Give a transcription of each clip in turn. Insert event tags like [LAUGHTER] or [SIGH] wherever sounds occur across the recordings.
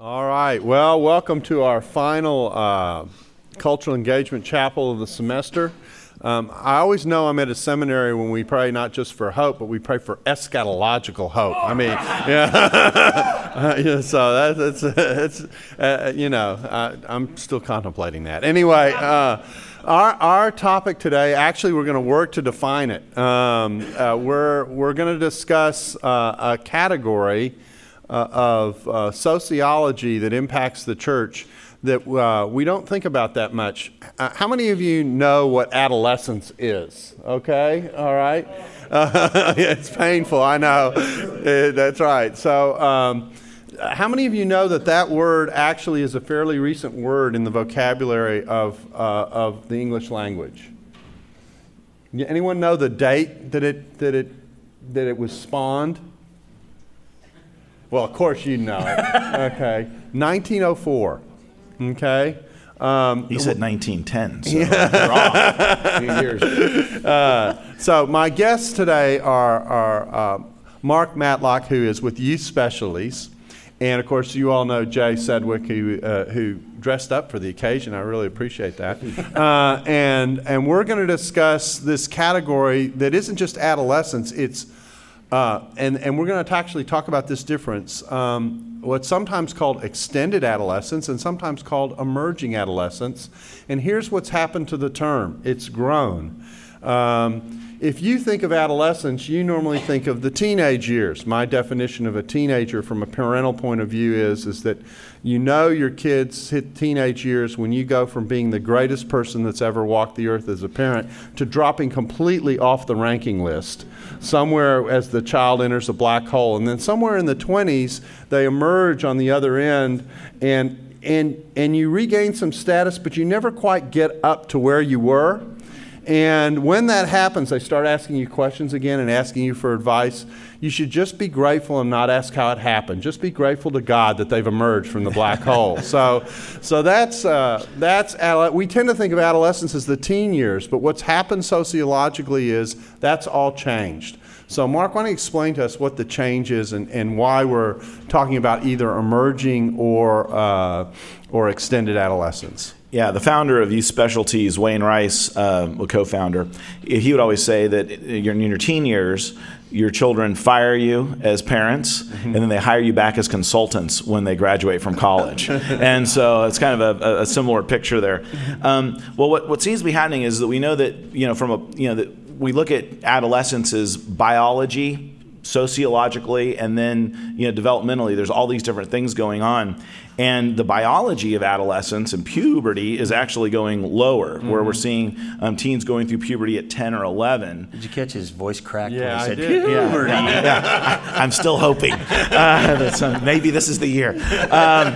All right. Well, welcome to our final uh, cultural engagement chapel of the semester. Um, I always know I'm at a seminary when we pray not just for hope, but we pray for eschatological hope. I mean, [LAUGHS] yeah. [LAUGHS] yeah so that's, that's, uh, you know, I, am still contemplating that. Anyway, uh, our, our topic today, actually, we're going to work to define it. Um, uh, we're we're going to discuss uh, a category uh, of uh, sociology that impacts the church that uh, we don't think about that much. Uh, how many of you know what adolescence is? Okay, all right. [LAUGHS] It's painful, I know. That's right. So, um, how many of you know that that word actually is a fairly recent word in the vocabulary of, uh, of the English language? Anyone know the date that it, that it, that it was spawned? Well, of course you know it. [LAUGHS] okay. 1904. Okay. Um, he said 1910, so you're off [LAUGHS] years. Uh, so my guests today are, are uh, Mark Matlock, who is with Youth Specialties, and of course you all know Jay Sedwick, who, uh, who dressed up for the occasion. I really appreciate that. [LAUGHS] Uh, and, and we're going to discuss this category that isn't just adolescence, it's uh, and, and we're going to actually talk about this difference. Um, what's sometimes called extended adolescence and sometimes called emerging adolescence. And here's what's happened to the term it's grown. Um, if you think of adolescence, you normally think of the teenage years. My definition of a teenager from a parental point of view is, is that you know your kids hit teenage years when you go from being the greatest person that's ever walked the earth as a parent to dropping completely off the ranking list somewhere as the child enters a black hole. And then somewhere in the 20s, they emerge on the other end and and and you regain some status, but you never quite get up to where you were. And when that happens, they start asking you questions again and asking you for advice. You should just be grateful and not ask how it happened. Just be grateful to God that they've emerged from the black [LAUGHS] hole. So, so that's, uh, that's we tend to think of adolescence as the teen years, but what's happened sociologically is that's all changed. So, Mark, why don't you explain to us what the change is and, and why we're talking about either emerging or, uh, or extended adolescence? Yeah, the founder of Youth Specialties, Wayne Rice, uh, a co-founder, he would always say that in your teen years, your children fire you as parents, mm-hmm. and then they hire you back as consultants when they graduate from college. [LAUGHS] and so it's kind of a, a similar picture there. Mm-hmm. Um, well, what, what seems to be happening is that we know that you know from a you know that we look at adolescence as biology sociologically and then you know developmentally there's all these different things going on and the biology of adolescence and puberty is actually going lower, mm-hmm. where we're mm-hmm. seeing um, teens going through puberty at 10 or 11. Did you catch his voice crack yeah, when he said puberty? Yeah, yeah, [LAUGHS] yeah. I, am still hoping. [LAUGHS] Uh, maybe this is the year. Um,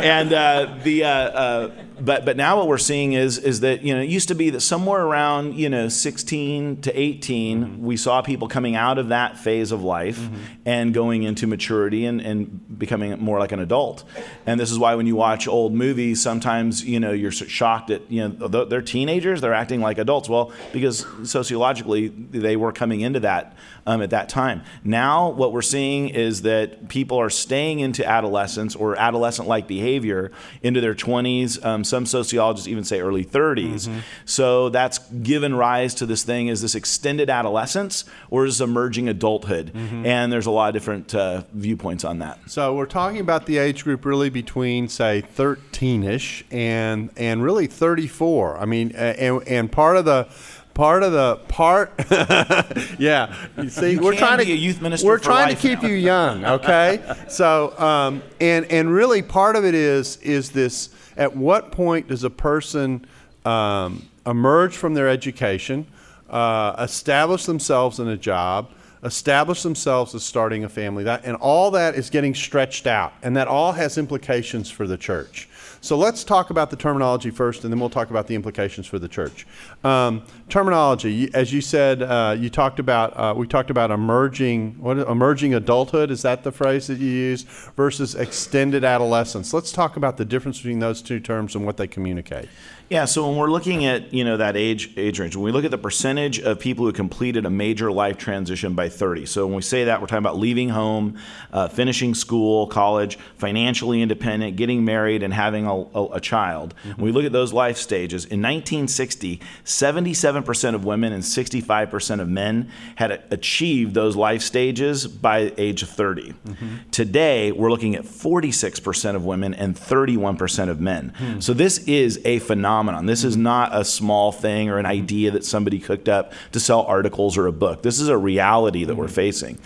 and uh, the. But but now what we're seeing is is that you know it used to be that somewhere around you know 16 to 18 mm-hmm. we saw people coming out of that phase of life mm-hmm. and going into maturity and, and becoming more like an adult and this is why when you watch old movies sometimes you know you're shocked at you know they're teenagers they're acting like adults well because sociologically they were coming into that um, at that time now what we're seeing is that people are staying into adolescence or adolescent like behavior into their 20s um, some sociologists even say early 30s. Mm-hmm. So that's given rise to this thing is this extended adolescence or is emerging adulthood? Mm-hmm. And there's a lot of different uh, viewpoints on that. So we're talking about the age group really between say 13ish and and really 34. I mean, and, and part of the part of the part [LAUGHS] yeah you see you we're trying to youth minister we're trying to keep now. you young okay [LAUGHS] so um, and and really part of it is is this at what point does a person um, emerge from their education, uh, establish themselves in a job, establish themselves as starting a family? That, and all that is getting stretched out, and that all has implications for the church. So let's talk about the terminology first, and then we'll talk about the implications for the church. Um, terminology, as you said, uh, you talked about uh, we talked about emerging what emerging adulthood. Is that the phrase that you use versus extended adolescence? Let's talk about the difference between those two terms and what they communicate. Yeah, so when we're looking at you know that age age range, when we look at the percentage of people who completed a major life transition by by 30. So when we say that, we're talking about leaving home, uh, finishing school, college, financially independent, getting married, and having a, a, a child. Mm-hmm. When we look at those life stages, in 1960, 77% of women and 65% of men had achieved those life stages by age of 30. Mm-hmm. Today, we're looking at 46% of women and 31% of men. Hmm. So this is a phenomenon. This is not a small thing or an idea that somebody cooked up to sell articles or a book. This is a reality that mm-hmm. we're facing,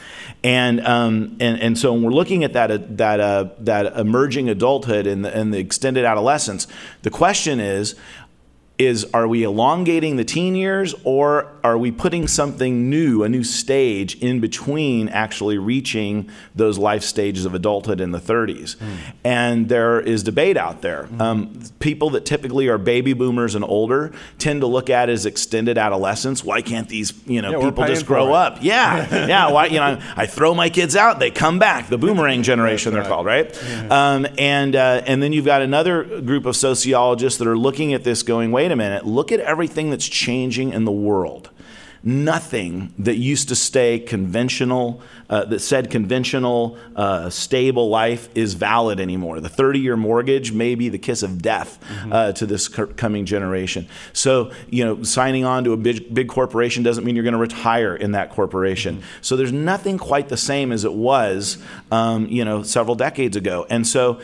and um, and and so when we're looking at that uh, that uh, that emerging adulthood and the, and the extended adolescence, the question is is are we elongating the teen years or are we putting something new, a new stage in between actually reaching those life stages of adulthood in the 30s? Mm. And there is debate out there. Mm. Um, people that typically are baby boomers and older tend to look at as extended adolescence. Why can't these you know yeah, people just grow up? Yeah, [LAUGHS] yeah. Why you know I throw my kids out, they come back. The boomerang [LAUGHS] generation they're called, right? Yeah. Um, and uh, and then you've got another group of sociologists that are looking at this, going, wait a minute, look at everything that's changing in the world. Nothing that used to stay conventional uh, that said conventional, uh, stable life is valid anymore. The 30 year mortgage may be the kiss of death mm-hmm. uh, to this coming generation. So, you know, signing on to a big, big corporation doesn't mean you're going to retire in that corporation. Mm-hmm. So there's nothing quite the same as it was, um, you know, several decades ago. And so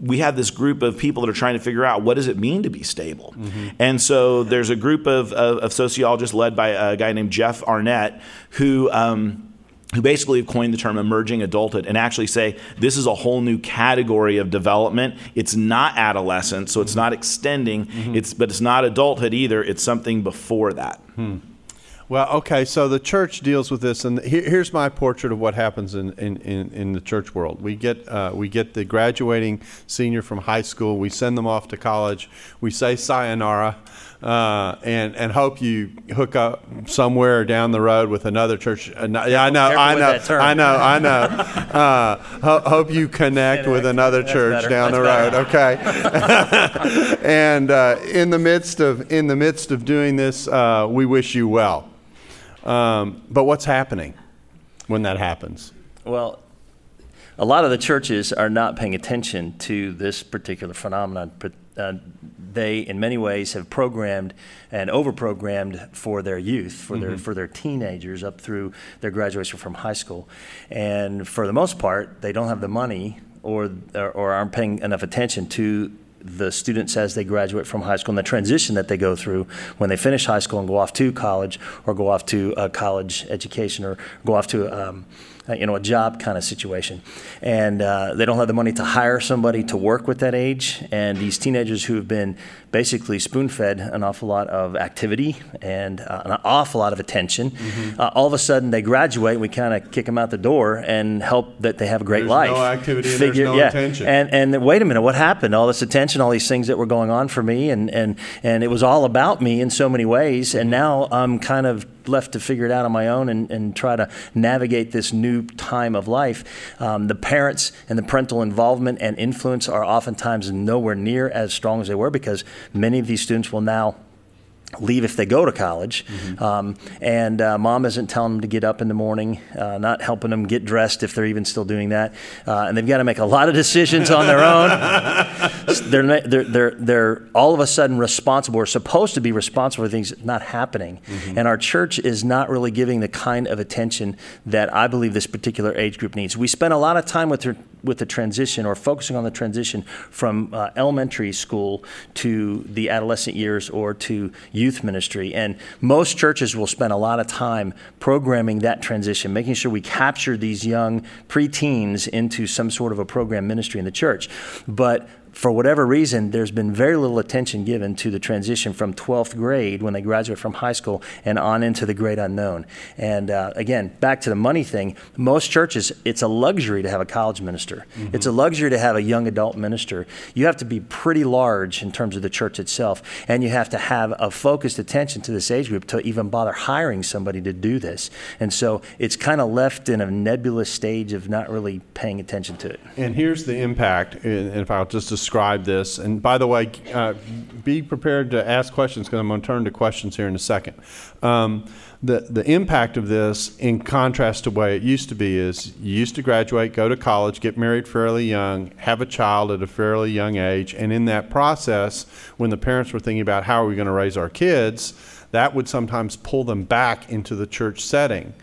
we have this group of people that are trying to figure out what does it mean to be stable. Mm-hmm. And so there's a group of, of, of, sociologists led by a guy named Jeff Arnett who. Um, who basically have coined the term emerging adulthood and actually say this is a whole new category of development. It's not adolescence, so it's not extending. Mm-hmm. It's but it's not adulthood either. It's something before that. Hmm. Well, okay, so the church deals with this, and here, here's my portrait of what happens in, in, in, in the church world. We get, uh, we get the graduating senior from high school, we send them off to college, we say sayonara, uh, and, and hope you hook up somewhere down the road with another church. Uh, yeah, I know, I know, I know, I know, uh, ho- hope you connect with another church down the road, okay? [LAUGHS] and uh, in, the midst of, in the midst of doing this, uh, we wish you well. Um, but what's happening when that happens? Well, a lot of the churches are not paying attention to this particular phenomenon. Uh, they, in many ways, have programmed and overprogrammed for their youth, for mm-hmm. their for their teenagers up through their graduation from high school, and for the most part, they don't have the money or or, or aren't paying enough attention to the students as they graduate from high school and the transition that they go through when they finish high school and go off to college or go off to a college education or go off to um, uh, you know, a job kind of situation. And uh, they don't have the money to hire somebody to work with that age. And these teenagers who have been basically spoon fed an awful lot of activity and uh, an awful lot of attention, mm-hmm. uh, all of a sudden they graduate. We kind of kick them out the door and help that they have a great there's life. No activity Figure, and there's no yeah. attention. And, and wait a minute, what happened? All this attention, all these things that were going on for me, and, and, and it was all about me in so many ways. And now I'm kind of left to figure it out on my own and, and try to navigate this new time of life. Um, the parents and the parental involvement and influence are oftentimes nowhere near as strong as they were because many of these students will now leave if they go to college. Mm-hmm. Um, and uh, mom isn't telling them to get up in the morning, uh, not helping them get dressed if they're even still doing that. Uh, and they've got to make a lot of decisions on their own. [LAUGHS] they're, they're, they're, they're all of a sudden responsible or supposed to be responsible for things not happening. Mm-hmm. And our church is not really giving the kind of attention that I believe this particular age group needs. We spend a lot of time with their with the transition or focusing on the transition from uh, elementary school to the adolescent years or to youth ministry. And most churches will spend a lot of time programming that transition, making sure we capture these young preteens into some sort of a program ministry in the church. But for whatever reason, there's been very little attention given to the transition from 12th grade when they graduate from high school and on into the great unknown. And uh, again, back to the money thing, most churches, it's a luxury to have a college minister. Mm-hmm. It's a luxury to have a young adult minister. You have to be pretty large in terms of the church itself, and you have to have a focused attention to this age group to even bother hiring somebody to do this. And so it's kind of left in a nebulous stage of not really paying attention to it. And here's the impact, and if I'll just describe this. And by the way, uh, be prepared to ask questions because I'm going to turn to questions here in a second. Um, the, the impact of this, in contrast to the way it used to be, is you used to graduate, go to college, get married fairly young, have a child at a fairly young age, and in that process, when the parents were thinking about how are we going to raise our kids, that would sometimes pull them back into the church setting.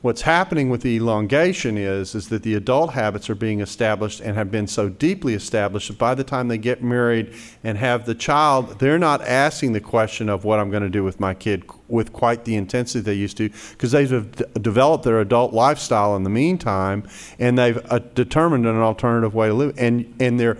What's happening with the elongation is, is that the adult habits are being established and have been so deeply established that by the time they get married and have the child, they're not asking the question of what I'm going to do with my kid with quite the intensity they used to because they've developed their adult lifestyle in the meantime and they've uh, determined an alternative way to live and and they're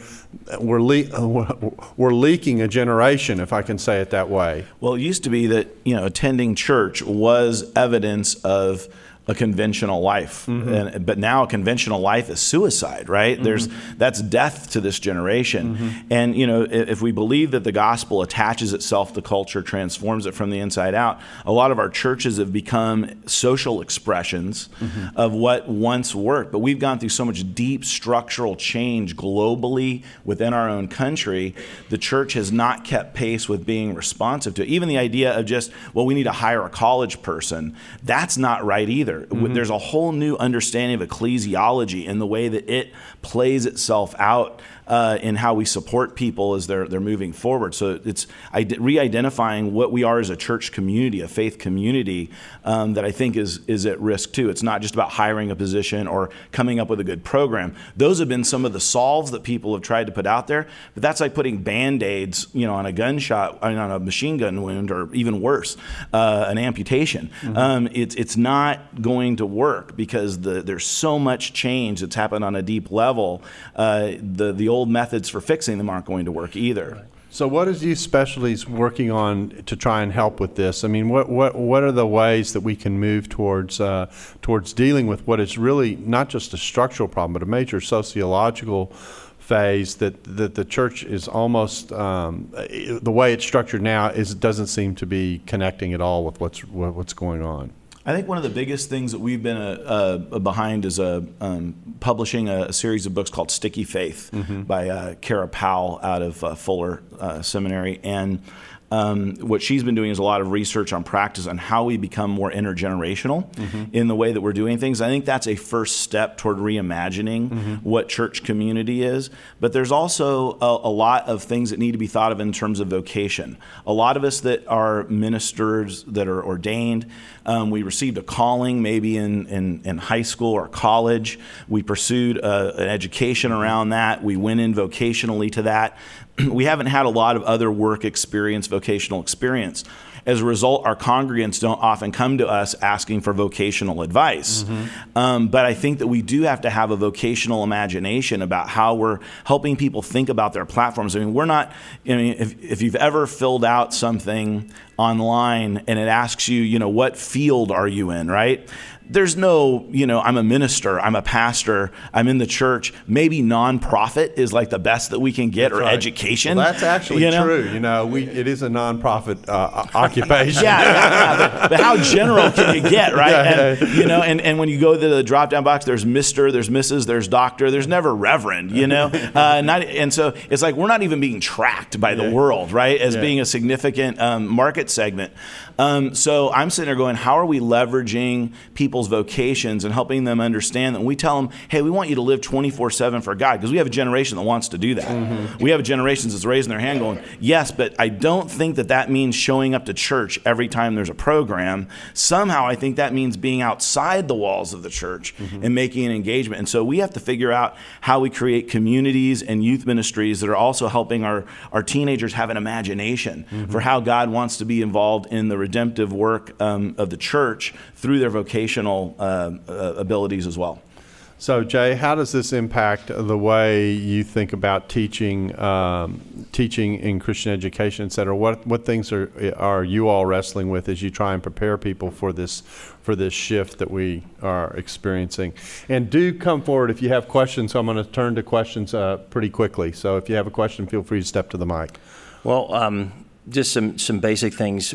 we're, le- [LAUGHS] we're leaking a generation if I can say it that way. Well, it used to be that you know attending church was evidence of a conventional life. Mm-hmm. And, but now a conventional life is suicide, right? Mm-hmm. There's that's death to this generation. Mm-hmm. And you know, if, we believe that the gospel attaches itself to culture, transforms it from the inside out, a lot of our churches have become social expressions mm-hmm. of what once worked. But we've gone through so much deep structural change globally within our own country. The church has not kept pace with being responsive to it. Even the idea of just, well, we need to hire a college person, that's not right either. Mm-hmm. There's a whole new understanding of ecclesiology and the way that it plays itself out uh, in how we support people as they're they're moving forward. So it's re-identifying what we are as a church community, a faith community um, that I think is is at risk too. It's not just about hiring a position or coming up with a good program. Those have been some of the solves that people have tried to put out there, but that's like putting band-aids, you know, on a gunshot, on a machine gun wound, or even worse, uh, an amputation. Mm-hmm. Um, it's it's not going to work because the, there's so much change that's happened on a deep level. Uh, the the old old methods for fixing them aren't going to work either. So, what is Youth Specialties working on to try and help with this? I mean, what what what are the ways that we can move towards uh, towards dealing with what is really not just a structural problem, but a major sociological phase that that the church is almost um, the way it's structured now is doesn't seem to be connecting at all with what's what's going on. I think one of the biggest things that we've been uh, uh, behind is uh, um, publishing a, a, series of books called Sticky Faith mm-hmm. by uh, Kara Powell out of uh, Fuller uh, Seminary. And um, what she's been doing is a lot of research on practice on how we become more intergenerational mm-hmm. in the way that we're doing things. I think that's a first step toward reimagining mm-hmm. what church community is. But there's also a, a, lot of things that need to be thought of in terms of vocation. A lot of us that are ministers that are ordained, um, we received a calling maybe in, in, in, high school or college. We pursued a, an education around that. We went in vocationally to that. [CLEARS THROAT] we haven't had a lot of other work experience, vocational experience. As a result, our congregants don't often come to us asking for vocational advice. Mm-hmm. Um, but I think that we do have to have a vocational imagination about how we're helping people think about their platforms. I mean, we're not, I mean, if, if you've ever filled out something online and it asks you, you know, what field are you in, right? There's no, you know, I'm a minister, I'm a pastor, I'm in the church. Maybe nonprofit is like the best that we can get, that's or right. education. Well, that's actually you know? true. You know, we it is a nonprofit uh, [LAUGHS] occupation. yeah, yeah, but, but, how general can you get, right? Yeah, and, yeah. You know, and, and when you go to the drop down box, there's Mister, there's Mrs., there's Doctor, there's never Reverend. You know, [LAUGHS] uh, not and so it's like we're not even being tracked by the world, right, as being a significant um, market segment. Um, so I'm sitting there going, how are we leveraging people's vocations and helping them understand that when we tell them, hey, we want you to live 24 7 for God, because we have a generation that wants to do that. Mm-hmm. We have a generation that's raising their hand going, yes, but I don't think that that means showing up to church every time there's a program. Somehow I think that means being outside the walls of the church mm-hmm. and making an engagement. And so we have to figure out how we create communities and youth ministries that are also helping our, our teenagers have an imagination mm-hmm. for how God wants to be involved in the redemptive work um, of the church through their vocational uh, uh, abilities as well. So, Jay, how does this impact the way you think about teaching, um, teaching in Christian education, et cetera? What what things are are you all wrestling with as you try and prepare people for this for this shift that we are experiencing? And do come forward if you have questions. So I'm going to turn to questions uh, pretty quickly. So if you have a question, feel free to step to the mic. Well, um, just some some basic things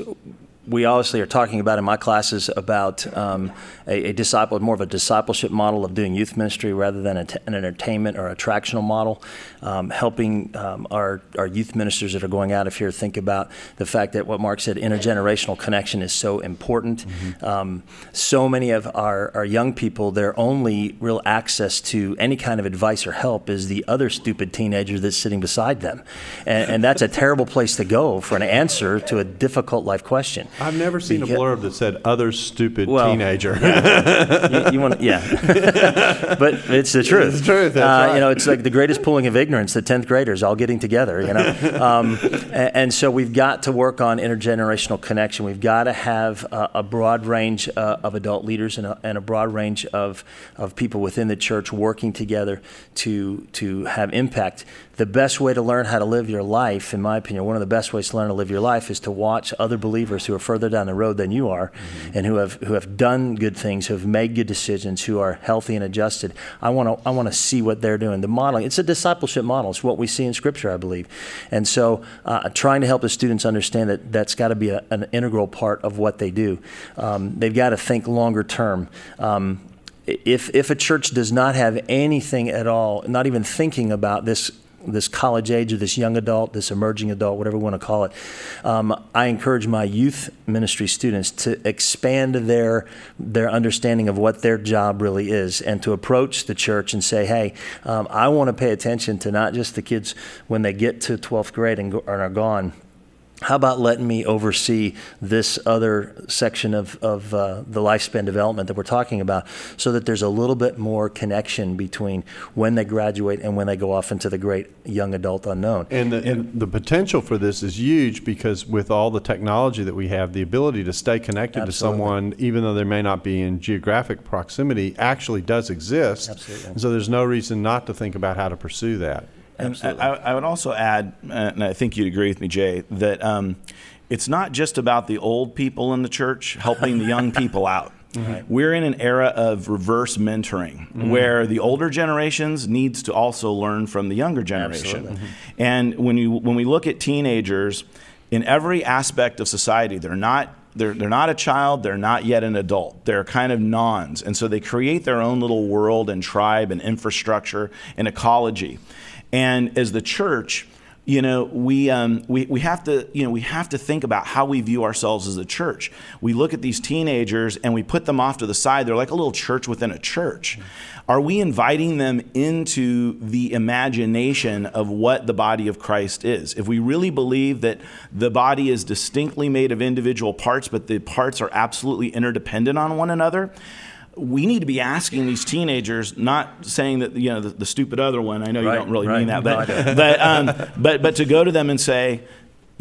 we obviously are talking about in my classes about um, a, a, disciple, more of a discipleship model of doing youth ministry rather than a t- an entertainment or attractional model. Um, helping um, our, our youth ministers that are going out of here think about the fact that what Mark said, intergenerational connection is so important. Mm-hmm. Um, so many of our, our young people, their only real access to any kind of advice or help is the other stupid teenager that's sitting beside them. And, and that's a terrible place to go for an answer to a difficult life question. I've never seen because, a blurb that said "other stupid well, teenager." Yeah. you, you, want, yeah, [LAUGHS] but it's the truth. It's the truth. Uh, right. You know, it's like the greatest pooling of ignorance. The tenth graders all getting together. You know, [LAUGHS] um, and, and, so we've got to work on intergenerational connection. We've got to have a, a broad range uh, of adult leaders and a, and a broad range of of people within the church working together to to have impact the best way to learn how to live your life, in my opinion, one of the best ways to learn to live your life is to watch other believers who are further down the road than you are mm-hmm. and who have who have done good things, who have made good decisions, who are healthy and adjusted. I want to I want to see what they're doing. The modeling, it's a discipleship model. It's what we see in Scripture, I believe. And so, uh, trying to help the students understand that that's got to be a, an integral part of what they do. Um, they've got to think longer term. Um, if, if a church does not have anything at all, not even thinking about this this college age or this young adult, this emerging adult, whatever we want to call it, um, I encourage my youth ministry students to expand their their understanding of what their job really is, and to approach the church and say, "Hey, um, I want to pay attention to not just the kids when they get to 12th grade and, go, and are gone." How about letting me oversee this other section of, of uh, the lifespan development that we're talking about so that there's a little bit more connection between when they graduate and when they go off into the great young adult unknown. And the, and the potential for this is huge because with all the technology that we have, the ability to stay connected Absolutely. to someone, even though they may not be in geographic proximity, actually does exist. Absolutely. And so there's no reason not to think about how to pursue that. And I, I, would also add, and I think you'd agree with me, Jay, that um, it's not just about the old people in the church helping the young people out. [LAUGHS] We're in an era of reverse mentoring mm-hmm. where the older generations needs to also learn from the younger generation. Mm-hmm. And when you when we look at teenagers in every aspect of society, they're not they're, they're not a child, they're not yet an adult. They're kind of nons. And so they create their own little world and tribe and infrastructure and ecology. And as the church, you know, we, um, we, we, have to, you know, we have to think about how we view ourselves as a church. We look at these teenagers and we put them off to the side. They're like a little church within a church. Are we inviting them into the imagination of what the body of Christ is? If we really believe that the body is distinctly made of individual parts, but the parts are absolutely interdependent on one another, we need to be asking these teenagers, not saying that you know the, the stupid other one. I know right, you don't really right. mean that, but no, [LAUGHS] but, um, but but to go to them and say,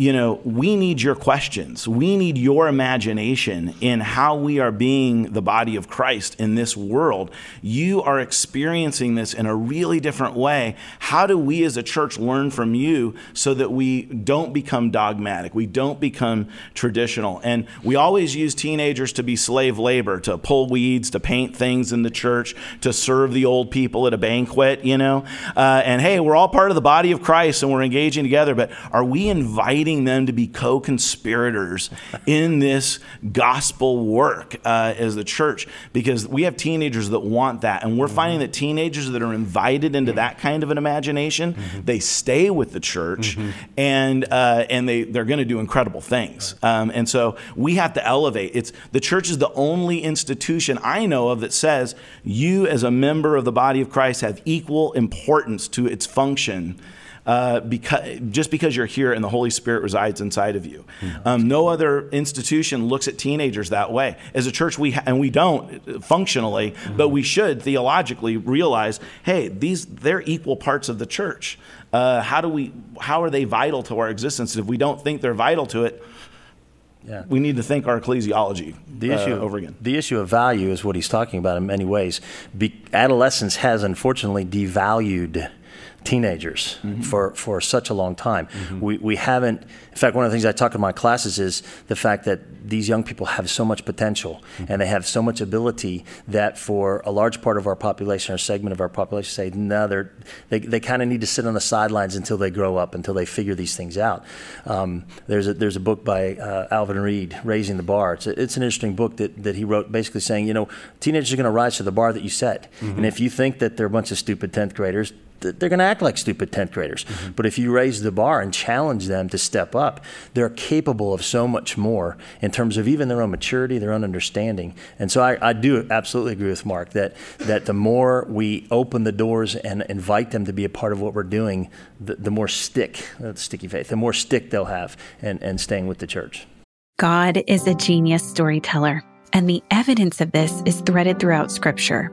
you know, we need your questions. We need your imagination in how we are being the body of Christ in this world. You are experiencing this in a really different way. How do we as a church learn from you so that we don't become dogmatic? We don't become traditional. And we always use teenagers to be slave labor, to pull weeds, to paint things in the church, to serve the old people at a banquet, you know? Uh, and hey, we're all part of the body of Christ and we're engaging together, but are we inviting? Them to be co conspirators [LAUGHS] in this gospel work uh, as the church because we have teenagers that want that. And we're mm-hmm. finding that teenagers that are invited into that kind of an imagination, mm-hmm. they stay with the church mm-hmm. and, uh, and they, they're going to do incredible things. Um, and so we have to elevate. It's, the church is the only institution I know of that says you, as a member of the body of Christ, have equal importance to its function uh, because, just because you're here and the Holy Spirit resides inside of you. Mm-hmm. Um, no other institution looks at teenagers that way. As a church, we ha- and we don't functionally, mm-hmm. but we should theologically realize, hey, these they're equal parts of the church. Uh, how do we? How are they vital to our existence? If we don't think they're vital to it, yeah. we need to think our ecclesiology the issue, uh, over again. The issue of value is what he's talking about in many ways. Be- adolescence has unfortunately devalued teenagers for, for such a long time. We, we haven't, in fact, one of the things I talk in my classes is the fact that these young people have so much potential and they have so much ability that for a large part of our population or segment of our population say, no, they're, they, they kind of need to sit on the sidelines until they grow up, until they figure these things out. Um, there's, a, there's a book by uh, Alvin Reid, Raising the Bar. It's, a, it's an interesting book that, that he wrote basically saying, you know, teenagers are going to rise to the bar that you set. And if you think that they're a bunch of stupid 10th graders, they're going to act like stupid 10th graders. But if you raise the bar and challenge them to step up, they're capable of so much more in terms of even their own maturity, their own understanding. And so I, I do absolutely agree with Mark that, that the more we open the doors and invite them to be a part of what we're doing, the, the more stick, uh, sticky faith, the more stick they'll have and, and staying with the church. God is a genius storyteller, and the evidence of this is threaded throughout Scripture.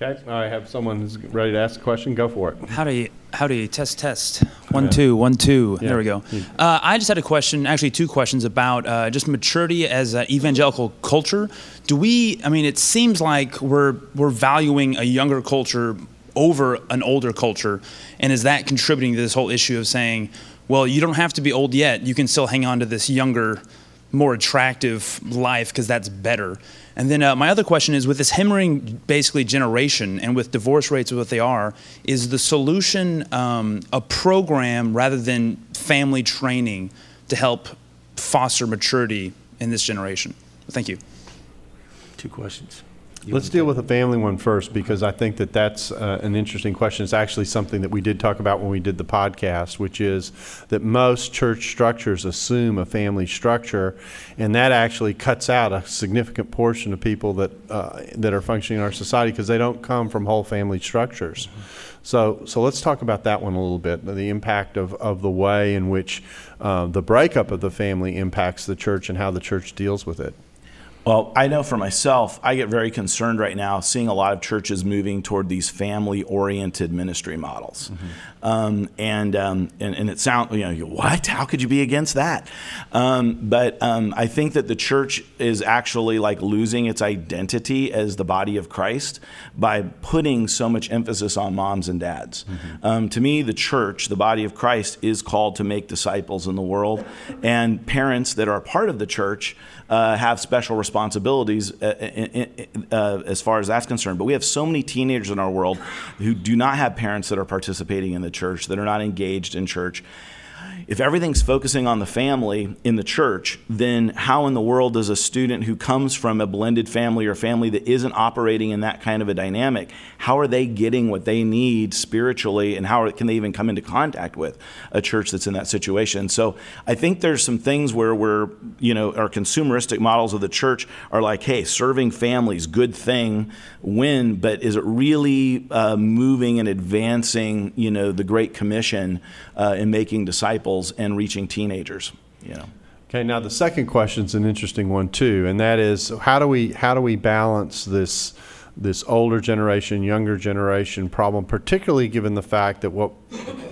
Okay, I have someone who's ready to ask a question. Go for it. How do you how do you test test one two one two? Yeah. There we go. Uh, I just had a question, actually two questions about uh, just maturity as an evangelical culture. Do we? I mean, it seems like we're we're valuing a younger culture over an older culture, and is that contributing to this whole issue of saying, well, you don't have to be old yet; you can still hang on to this younger, more attractive life because that's better. And then uh, my other question is with this hemmering basically generation and with divorce rates what they are, is the solution um, a program rather than family training to help foster maturity in this generation? Thank you. Two questions. Let's deal with the family one first because I think that that's uh, an interesting question. It's actually something that we did talk about when we did the podcast, which is that most church structures assume a family structure, and that actually cuts out a significant portion of people that uh, that are functioning in our society because they don't come from whole family structures. So, so let's talk about that one a little bit. The impact of, of the way in which uh, the breakup of the family impacts the church and how the church deals with it. Well, I know for myself, I get very concerned right now seeing a lot of churches moving toward these family-oriented ministry models, um, and, um, and and it sounds you know you- what? How could you be against that? Um, but um, I think that the church is actually like losing its identity as the body of Christ by putting so much emphasis on moms and dads. Um, to me, the church, the body of Christ, is called to make disciples in the world, and parents that are part of the church uh, have special responsibilities uh, uh, uh, as far as that's concerned. But we have so many teenagers in our world who do not have parents that are participating in the church, that are not engaged in church. If everything's focusing on the family in the church, then how in the world does a student who comes from a blended family or family that isn't operating in that kind of a dynamic, how are they getting what they need spiritually and how can they even come into contact with a church that's in that situation? So I think there's some things where we're, you know, our consumeristic models of the church are like, hey, serving families, good thing, win, but is it really uh, moving and advancing, you know, the Great Commission uh, in making disciples and reaching teenagers? You know. Okay, now the second question is an interesting one too, and that is how do we how do we balance this this older generation, younger generation problem, particularly given the fact that what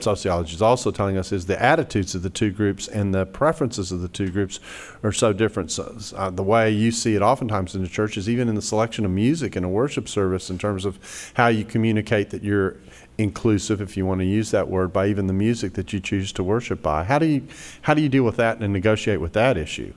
sociology is also telling us is the attitudes of the two groups and the preferences of the two groups are so different. So, uh, the way you see it oftentimes in the church is even in the selection of music in a worship service in terms of how you communicate that you're inclusive, if you want to use that word, by even the music that you choose to worship by. How do you how do you deal with that and negotiate with that issue?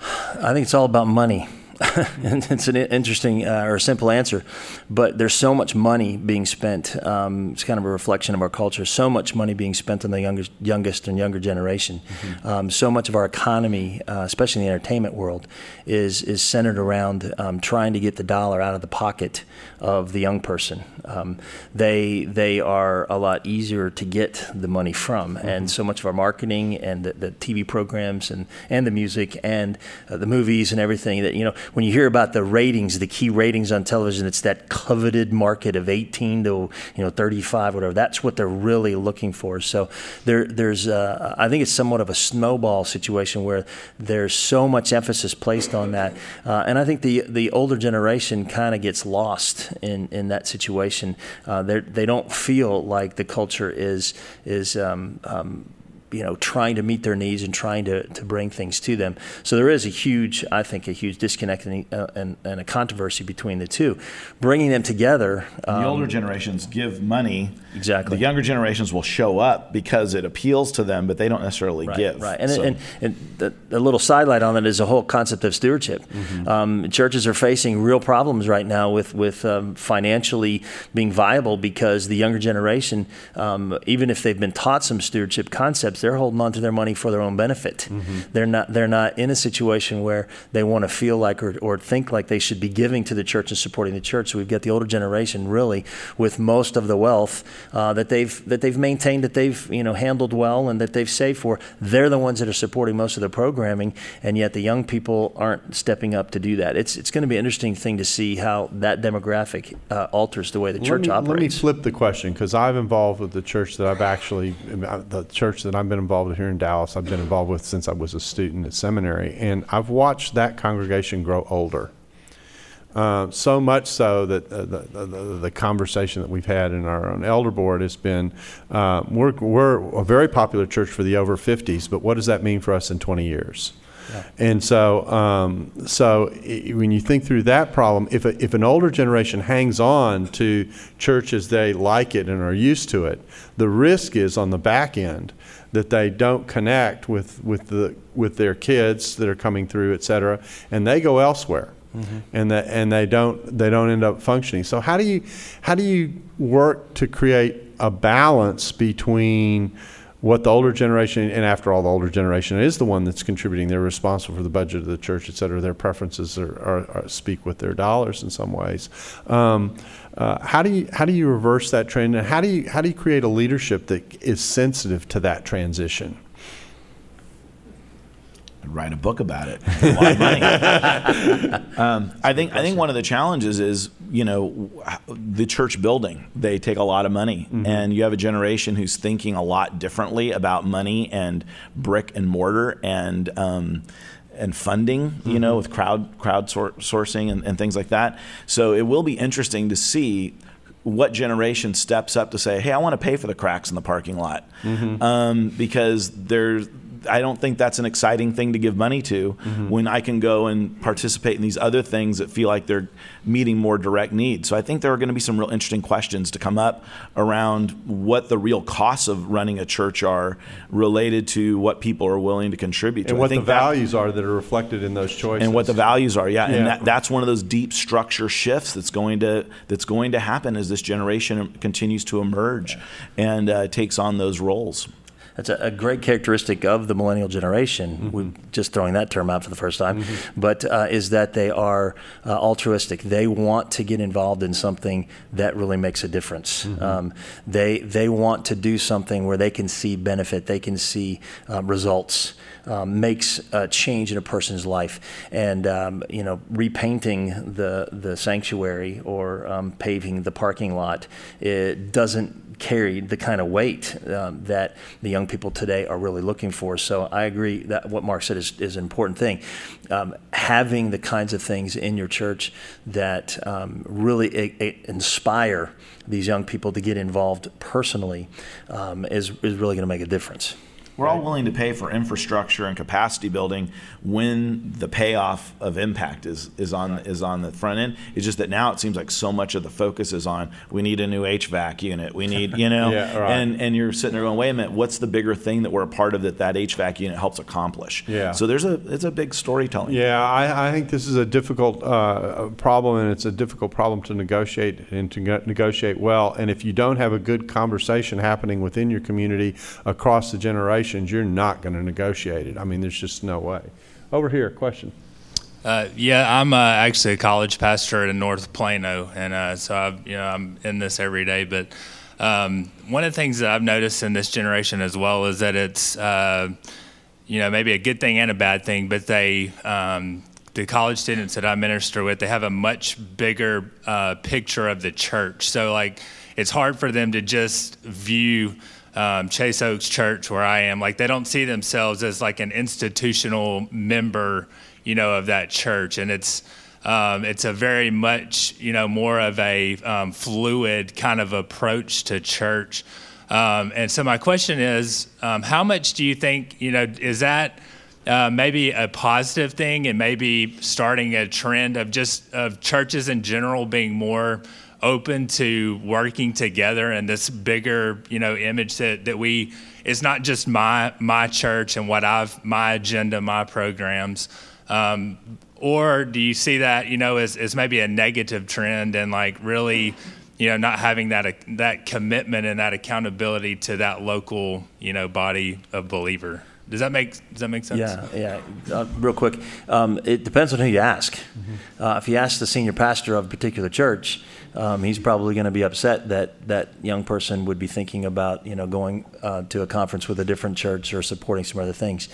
I think it's all about money. [LAUGHS] it's an interesting uh, or simple answer, but there's so much money being spent. Um, it's kind of a reflection of our culture. So much money being spent on the youngest, youngest and younger generation. Mm-hmm. Um, so much of our economy, uh, especially in the entertainment world, is is centered around um, trying to get the dollar out of the pocket of the young person. Um, they they are a lot easier to get the money from, mm-hmm. and so much of our marketing and the, the TV programs and and the music and uh, the movies and everything that you know when you hear about the ratings, the key ratings on television, it's that coveted market of 18 to you know 35, whatever. That's what they're really looking for. So there, there's, uh, I think it's somewhat of a snowball situation where there's so much emphasis placed on that, uh, and I think the the older generation kind of gets lost in in that situation. Uh, they don't feel like the culture is is um, um, you know, trying to meet their needs and trying to, to bring things to them. So there is a huge, I think, a huge disconnect and, uh, and, and a controversy between the two. Bringing them together. Um, the older generations give money. Exactly. The younger generations will show up because it appeals to them, but they don't necessarily right, give. Right. And, so. and, and the, the, little sidelight on that is the whole concept of stewardship. Mm-hmm. Um, churches are facing real problems right now with, with um, financially being viable because the younger generation, um, even if they've been taught some stewardship concepts, they're holding on to their money for their own benefit. Mm-hmm. They're not they're not in a situation where they want to feel like or, or think like they should be giving to the church and supporting the church. So we've got the older generation really with most of the wealth uh, that they've that they've maintained that they've you know handled well and that they've saved for. They're the ones that are supporting most of the programming, and yet the young people aren't stepping up to do that. It's it's going to be an interesting thing to see how that demographic uh, alters the way the church let me, operates. Let me flip the question because I've involved with the church that I've actually the church that I'm I've been involved here in Dallas. I've been involved with since I was a student at seminary, and I've watched that congregation grow older. Uh, so much so that uh, the, the, the, conversation that we've had in our own elder board has been uh, we're, we're a very popular church for the over 50s, but what does that mean for us in 20 years? And so, um, so when you think through that problem, if, a, if an older generation hangs on to church as they like it and are used to it, the risk is on the back end that they don't connect with, with, the, with their kids that are coming through, et cetera, and they go elsewhere. Mm-hmm. And, that, and they don't they don't end up functioning. So how do you how do you work to create a balance between what the older generation, and after all, the older generation is the one that's contributing. They're responsible for the budget of the church, et cetera. Their preferences are, are, are speak with their dollars in some ways. Um, uh, how do you how do you reverse that trend, and how do you how do you create a leadership that is sensitive to that transition? Write a book about it. A lot of money. [LAUGHS] um, I think I think one of the challenges is you know the church building. They take a lot of money, mm-hmm. and you have a generation who's thinking a lot differently about money and brick and mortar and. Um, and funding, mm-hmm. you know, mm-hmm. with crowd crowd sourcing and, and things like that. So it will be interesting to see what generation steps up to say, "Hey, I want to pay for the cracks in the parking lot," mm-hmm. um, because there's I don't think that's an exciting thing to give money to mm-hmm. when I can go and participate in these other things that feel like they're meeting more direct needs. So I think there are going to be some real interesting questions to come up around what the real costs of running a church are related to what people are willing to contribute to. And what the values are that are reflected in those choices. And what the values are, yeah. yeah. And that, that's one of those deep structure shifts that's going to that's going to happen as this generation continues to emerge and uh, takes on those roles that's a, a, great characteristic of the millennial generation. Mm-hmm. We're just throwing that term out for the first time, mm-hmm. but uh, is that they are uh, altruistic. They want to get involved in something that really makes a difference. Mm-hmm. Um, they they want to do something where they can see benefit, they can see uh, results. Um, makes a change in a person's life, and um, you know, repainting the the sanctuary or um, paving the parking lot, it doesn't carried the kind of weight um, that the young people today are really looking for. So I agree that what Mark said is, is an important thing. Um, having the kinds of things in your church that um, really a, a inspire these young people to get involved personally um, is, is really going to make a difference. We're all willing to pay for infrastructure and capacity building when the payoff of impact is, is on is on the front end. It's just that now it seems like so much of the focus is on we need a new HVAC unit. We need, you [LAUGHS] know, Yeah, right. and and you're sitting there going, wait a minute, what's the bigger thing that we're a part of that that HVAC unit helps accomplish? Yeah. So there's a it's a big storytelling. Yeah, I, I think this is a difficult uh, problem, and it's a difficult problem to negotiate and to negotiate well. And if you don't have a good conversation happening within your community across the you're not going to negotiate it. I mean, there's just no way. Over here, question. Uh, yeah, I'm uh, actually a college pastor in North Plano, and uh, so I, you know, I'm in this every day. But um, one of the things that I've noticed in this generation as well is that it's, uh, you know, maybe a good thing and a bad thing. But they, um, the college students that I minister with, they have a much bigger uh, picture of the church. So like, it's hard for them to just view um, Chase Oaks Church, where I am, like they don't see themselves as like an institutional member, you know, of that church, and it's um, it's a very much you know more of a um, fluid kind of approach to church. Um, and so my question is, um, how much do you think you know is that? Uh, maybe a positive thing, and maybe starting a trend of just of churches in general being more open to working together and this bigger you know image that, that we it's not just my my church and what I've my agenda my programs um, or do you see that you know as, as maybe a negative trend and like really you know not having that that commitment and that accountability to that local you know body of believer does that make Does that make sense? Yeah, yeah. Uh, real quick, um, it depends on who you ask. Mm-hmm. Uh, if you ask the senior pastor of a particular church, um, he's probably going to be upset that that young person would be thinking about you know going uh, to a conference with a different church or supporting some other things.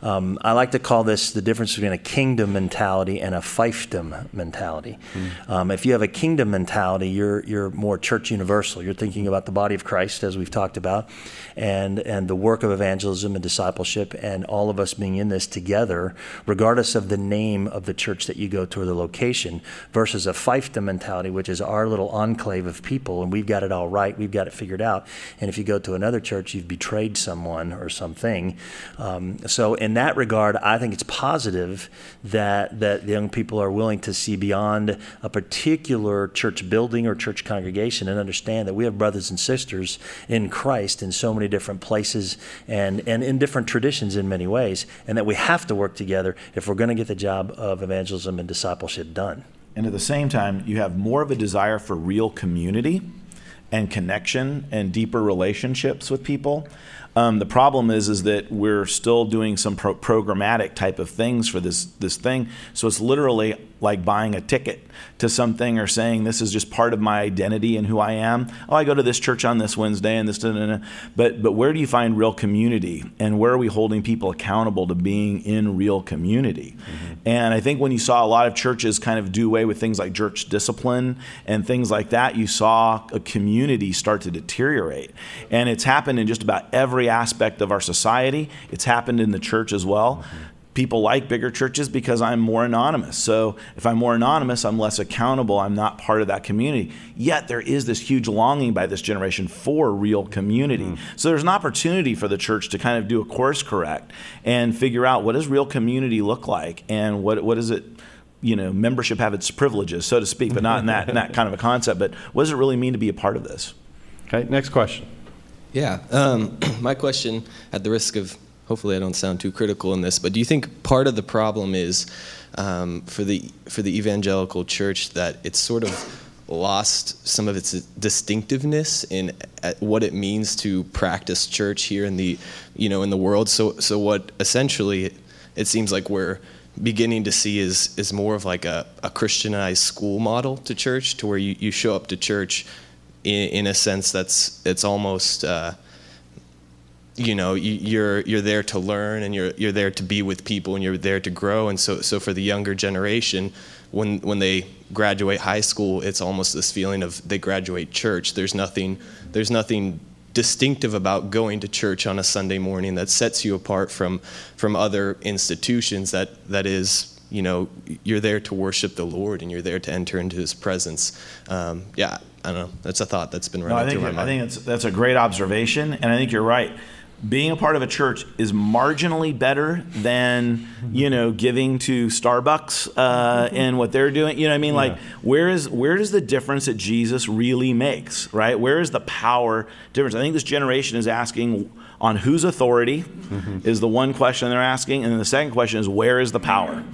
Um, I like to call this the difference between a kingdom mentality and a fiefdom mentality. Mm. Um, if you have a kingdom mentality, you're you're more church universal. You're thinking about the body of Christ, as we've talked about, and and the work of evangelism and discipleship, and all of us being in this together, regardless of the name of the church that you go to or the location, versus a fiefdom mentality, which is our little enclave of people, and we've got it all right, we've got it figured out. And if you go to another church, you've betrayed someone or something. Um, so, in that regard, I think it's positive that that the young people are willing to see beyond a particular church building or church congregation and understand that we have brothers and sisters in Christ in so many different places and and in different traditions in many ways, and that we have to work together if we're going to get the job of evangelism and discipleship done. And at the same time, you have more of a desire for real community and connection and deeper relationships with people. Um, the problem is, is that we're still doing some pro- programmatic type of things for this this thing. So it's literally like buying a ticket to something or saying this is just part of my identity and who I am. Oh, I go to this church on this Wednesday and this. Da, da, da. But but where do you find real community and where are we holding people accountable to being in real community? Mm-hmm. And I think when you saw a lot of churches kind of do away with things like church discipline and things like that, you saw a community start to deteriorate. And it's happened in just about every aspect of our society. It's happened in the church as well. Mm-hmm people like bigger churches because I'm more anonymous. So if I'm more anonymous, I'm less accountable. I'm not part of that community. Yet there is this huge longing by this generation for real community. Mm. So there's an opportunity for the church to kind of do a course correct and figure out what does real community look like and what what is it you know membership have its privileges so to speak but not in that in that kind of a concept. But what does it really mean to be a part of this? Okay next question. Yeah um, [CLEARS THROAT] my question at the risk of hopefully I don't sound too critical in this, but do you think part of the problem is um, for the for the evangelical church that it's sort of lost some of its distinctiveness in uh, what it means to practice church here in the you know in the world. So so what essentially it seems like we're beginning to see is is more of like a, a Christianized school model to church, to where you, you show up to church in, in a sense that's it's almost uh, you know you're you're there to learn and you're you're there to be with people and you're there to grow. And so so for the younger generation when when they graduate high school it's almost this feeling of they graduate church. There's nothing there's nothing distinctive about going to church on a Sunday morning that sets you apart from from other institutions that that is you know you're there to worship the Lord and you're there to enter into His presence. Um, yeah, I don't know. That's a thought that's been running no, I think, through my mind. I think that's that's a great observation, and I think you're right being a part of a church is marginally better than you know giving to Starbucks uh, and what they're doing. You know what I mean? Like where is where does the difference that Jesus really makes? Right? Where is the power difference? I think this generation is asking on whose authority is the one question they're asking, and then the second question is where is the power?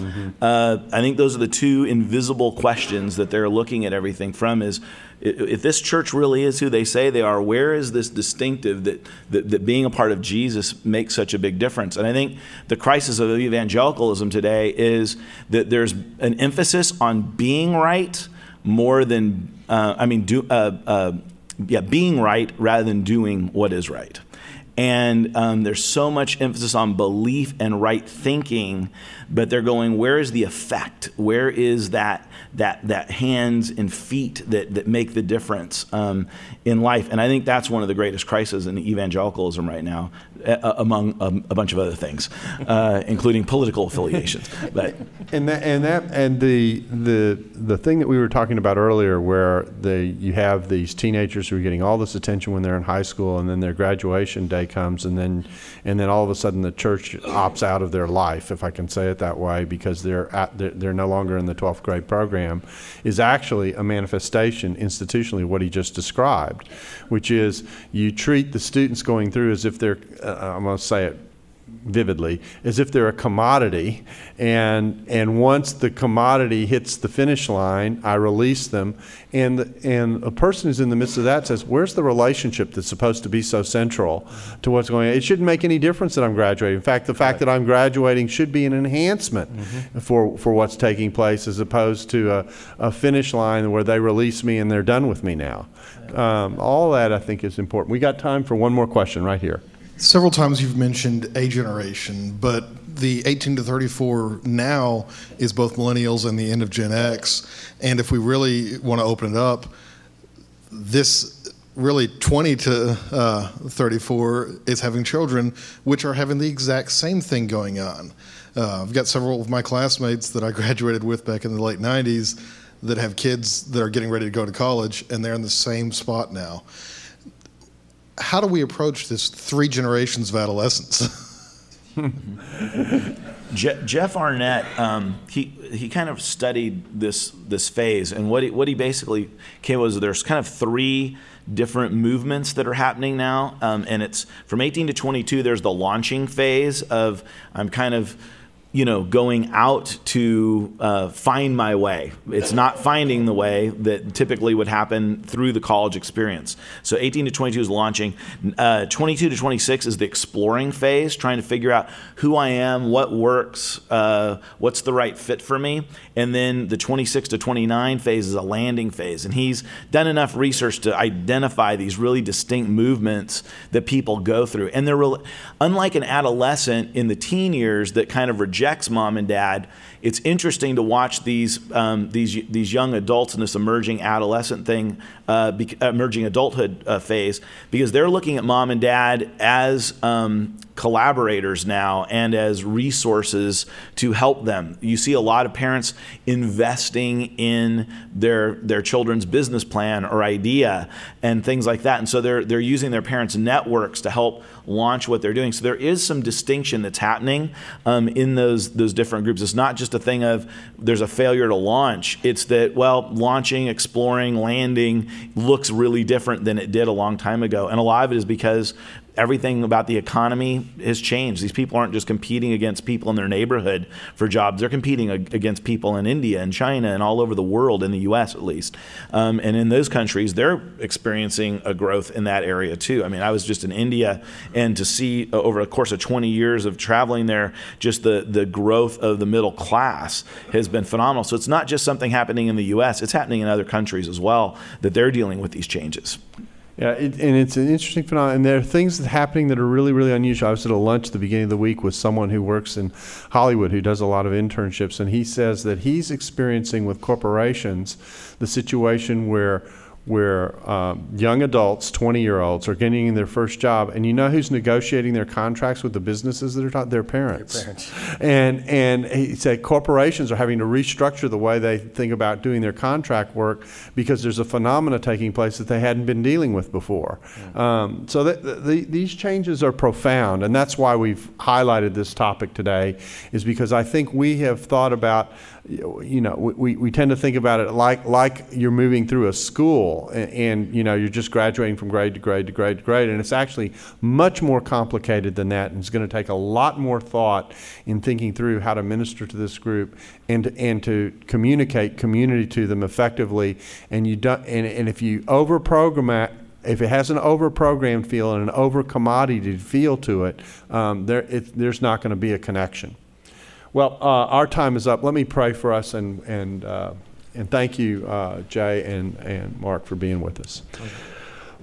Uh, I think those are the two invisible questions that they're looking at everything from. Is if this church really is who they say they are, where is this distinctive that, that, that being a part of Jesus makes such a big difference? And I think the crisis of evangelicalism today is that there's an emphasis on being right more than, uh, I mean, do, uh, uh, yeah, being right rather than doing what is right. And um, there's so much emphasis on belief and right thinking, but they're going, where is the effect? Where is that that that hands and feet that that make the difference um, in life? And I think that's one of the greatest crises in evangelicalism right now, uh, among um, a bunch of other things, uh, including political affiliations. [LAUGHS] But And that, and that, and the, the, the thing that we were talking about earlier, where the, you have these teenagers who are getting all this attention when they're in high school, and then their graduation day comes, and then, and then all of a sudden the church opts out of their life, if I can say it that way, because they're at, they're, they're no longer in the 12th grade program, is actually a manifestation institutionally of what he just described, which is you treat the students going through as if they're, uh, I'm going to say it vividly as if they're a commodity and and once the commodity hits the finish line I release them and and a person who's in the midst of that says where's the relationship that's supposed to be so central to what's going on? It shouldn't make any difference that I'm graduating. In fact the fact that I'm graduating should be an enhancement for for what's taking place as opposed to a, a finish line where they release me and they're done with me now. Um, all that I think is important. We got time for one more question right here Several times you've mentioned a generation, but the 18 to 34 now is both millennials and the end of Gen X. And if we really want to open it up, this really 20 to uh, 34 is having children, which are having the exact same thing going on. Uh, I've got several of my classmates that I graduated with back in the late 90s that have kids that are getting ready to go to college, and they're in the same spot now how do we approach this three generations of adolescence? [LAUGHS] Je- Jeff Arnett, um, he he kind of studied this this phase, and what he, what he basically came was there's kind of three different movements that are happening now, um, and it's from 18 to 22. There's the launching phase of I'm kind of you know, going out to uh, find my way. It's not finding the way that typically would happen through the college experience. So 18 to 22 is launching. Uh, 22 to 26 is the exploring phase, trying to figure out who I am, what works, uh, what's the right fit for me. And then the 26 to 29 phase is a landing phase. And he's done enough research to identify these really distinct movements that people go through. And they're really, unlike an adolescent in the teen years that kind of rejects mom and dad, it's interesting to watch these um, these these young adults in this emerging adolescent thing, uh, be, emerging adulthood uh, phase, because they're looking at mom and dad as um, collaborators now and as resources to help them. You see a lot of parents investing in their their children's business plan or idea and things like that, and so they're they're using their parents' networks to help launch what they're doing. So there is some distinction that's happening um, in those those different groups. It's not just a thing of there's a failure to launch. It's that well, launching, exploring, landing looks really different than it did a long time ago, and a lot of it is because everything about the economy has changed. These people aren't just competing against people in their neighborhood for jobs. They're competing against people in India and China and all over the world, in the U.S. at least. Um, and in those countries, they're experiencing a growth in that area too. I mean, I was just in India, and to see uh, over a course of 20 years of traveling there, just the the growth of the middle class has been phenomenal. So it's not just something happening in the U.S. It's happening in other countries as well that they're dealing with these changes. Yeah, it, and it's an interesting phenomenon. And there are things that happening that are really, really unusual. I was at a lunch at the beginning of the week with someone who works in Hollywood who does a lot of internships, and he says that he's experiencing with corporations the situation where where um, young adults, 20 year olds, are getting their first job, and you know who's negotiating their contracts with the businesses that are taught? Their parents. parents. And and he said corporations are having to restructure the way they think about doing their contract work because there's a phenomena taking place that they hadn't been dealing with before. Um, so that, the, these changes are profound, and that's why we've highlighted this topic today, is because I think we have thought about you know, we, we tend to think about it like like you're moving through a school and, and, you know you're just graduating from grade to grade to grade to grade, and it's actually much more complicated than that, and it's going to take a lot more thought in thinking through how to minister to this group and and to communicate community to them effectively. And you don't, and, and if you over program if it has an over programmed feel and an over commodity feel to it, um, there it, there's not going to be a connection. Well, uh, our time is up. Let me pray for us and, and, uh, and thank you, uh, Jay and, and Mark, for being with us.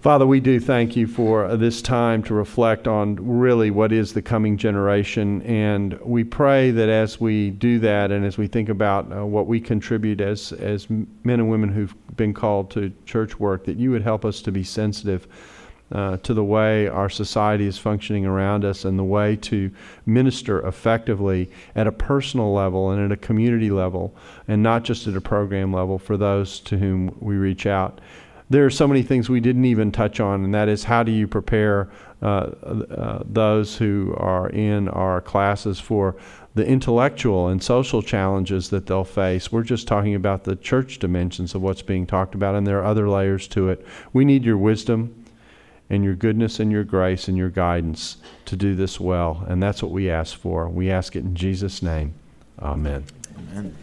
Father, we do thank you for this time to reflect on really what is the coming generation. And we pray that as we do that and as we think about uh, what we contribute as, as men and women who've been called to church work, that you would help us to be sensitive uh, to the way our society is functioning around us and the way to minister effectively at a personal level and at a community level and not just at a program level for those to whom we reach out. There are so many things we didn't even touch on, and that is how do you prepare uh, uh, those who are in our classes for the intellectual and social challenges that they'll face. We're just talking about the church dimensions of what's being talked about, and there are other layers to it. We need your wisdom and your goodness and your grace and your guidance to do this well. And that's what we ask for. We ask it in Jesus' name. Amen. Amen.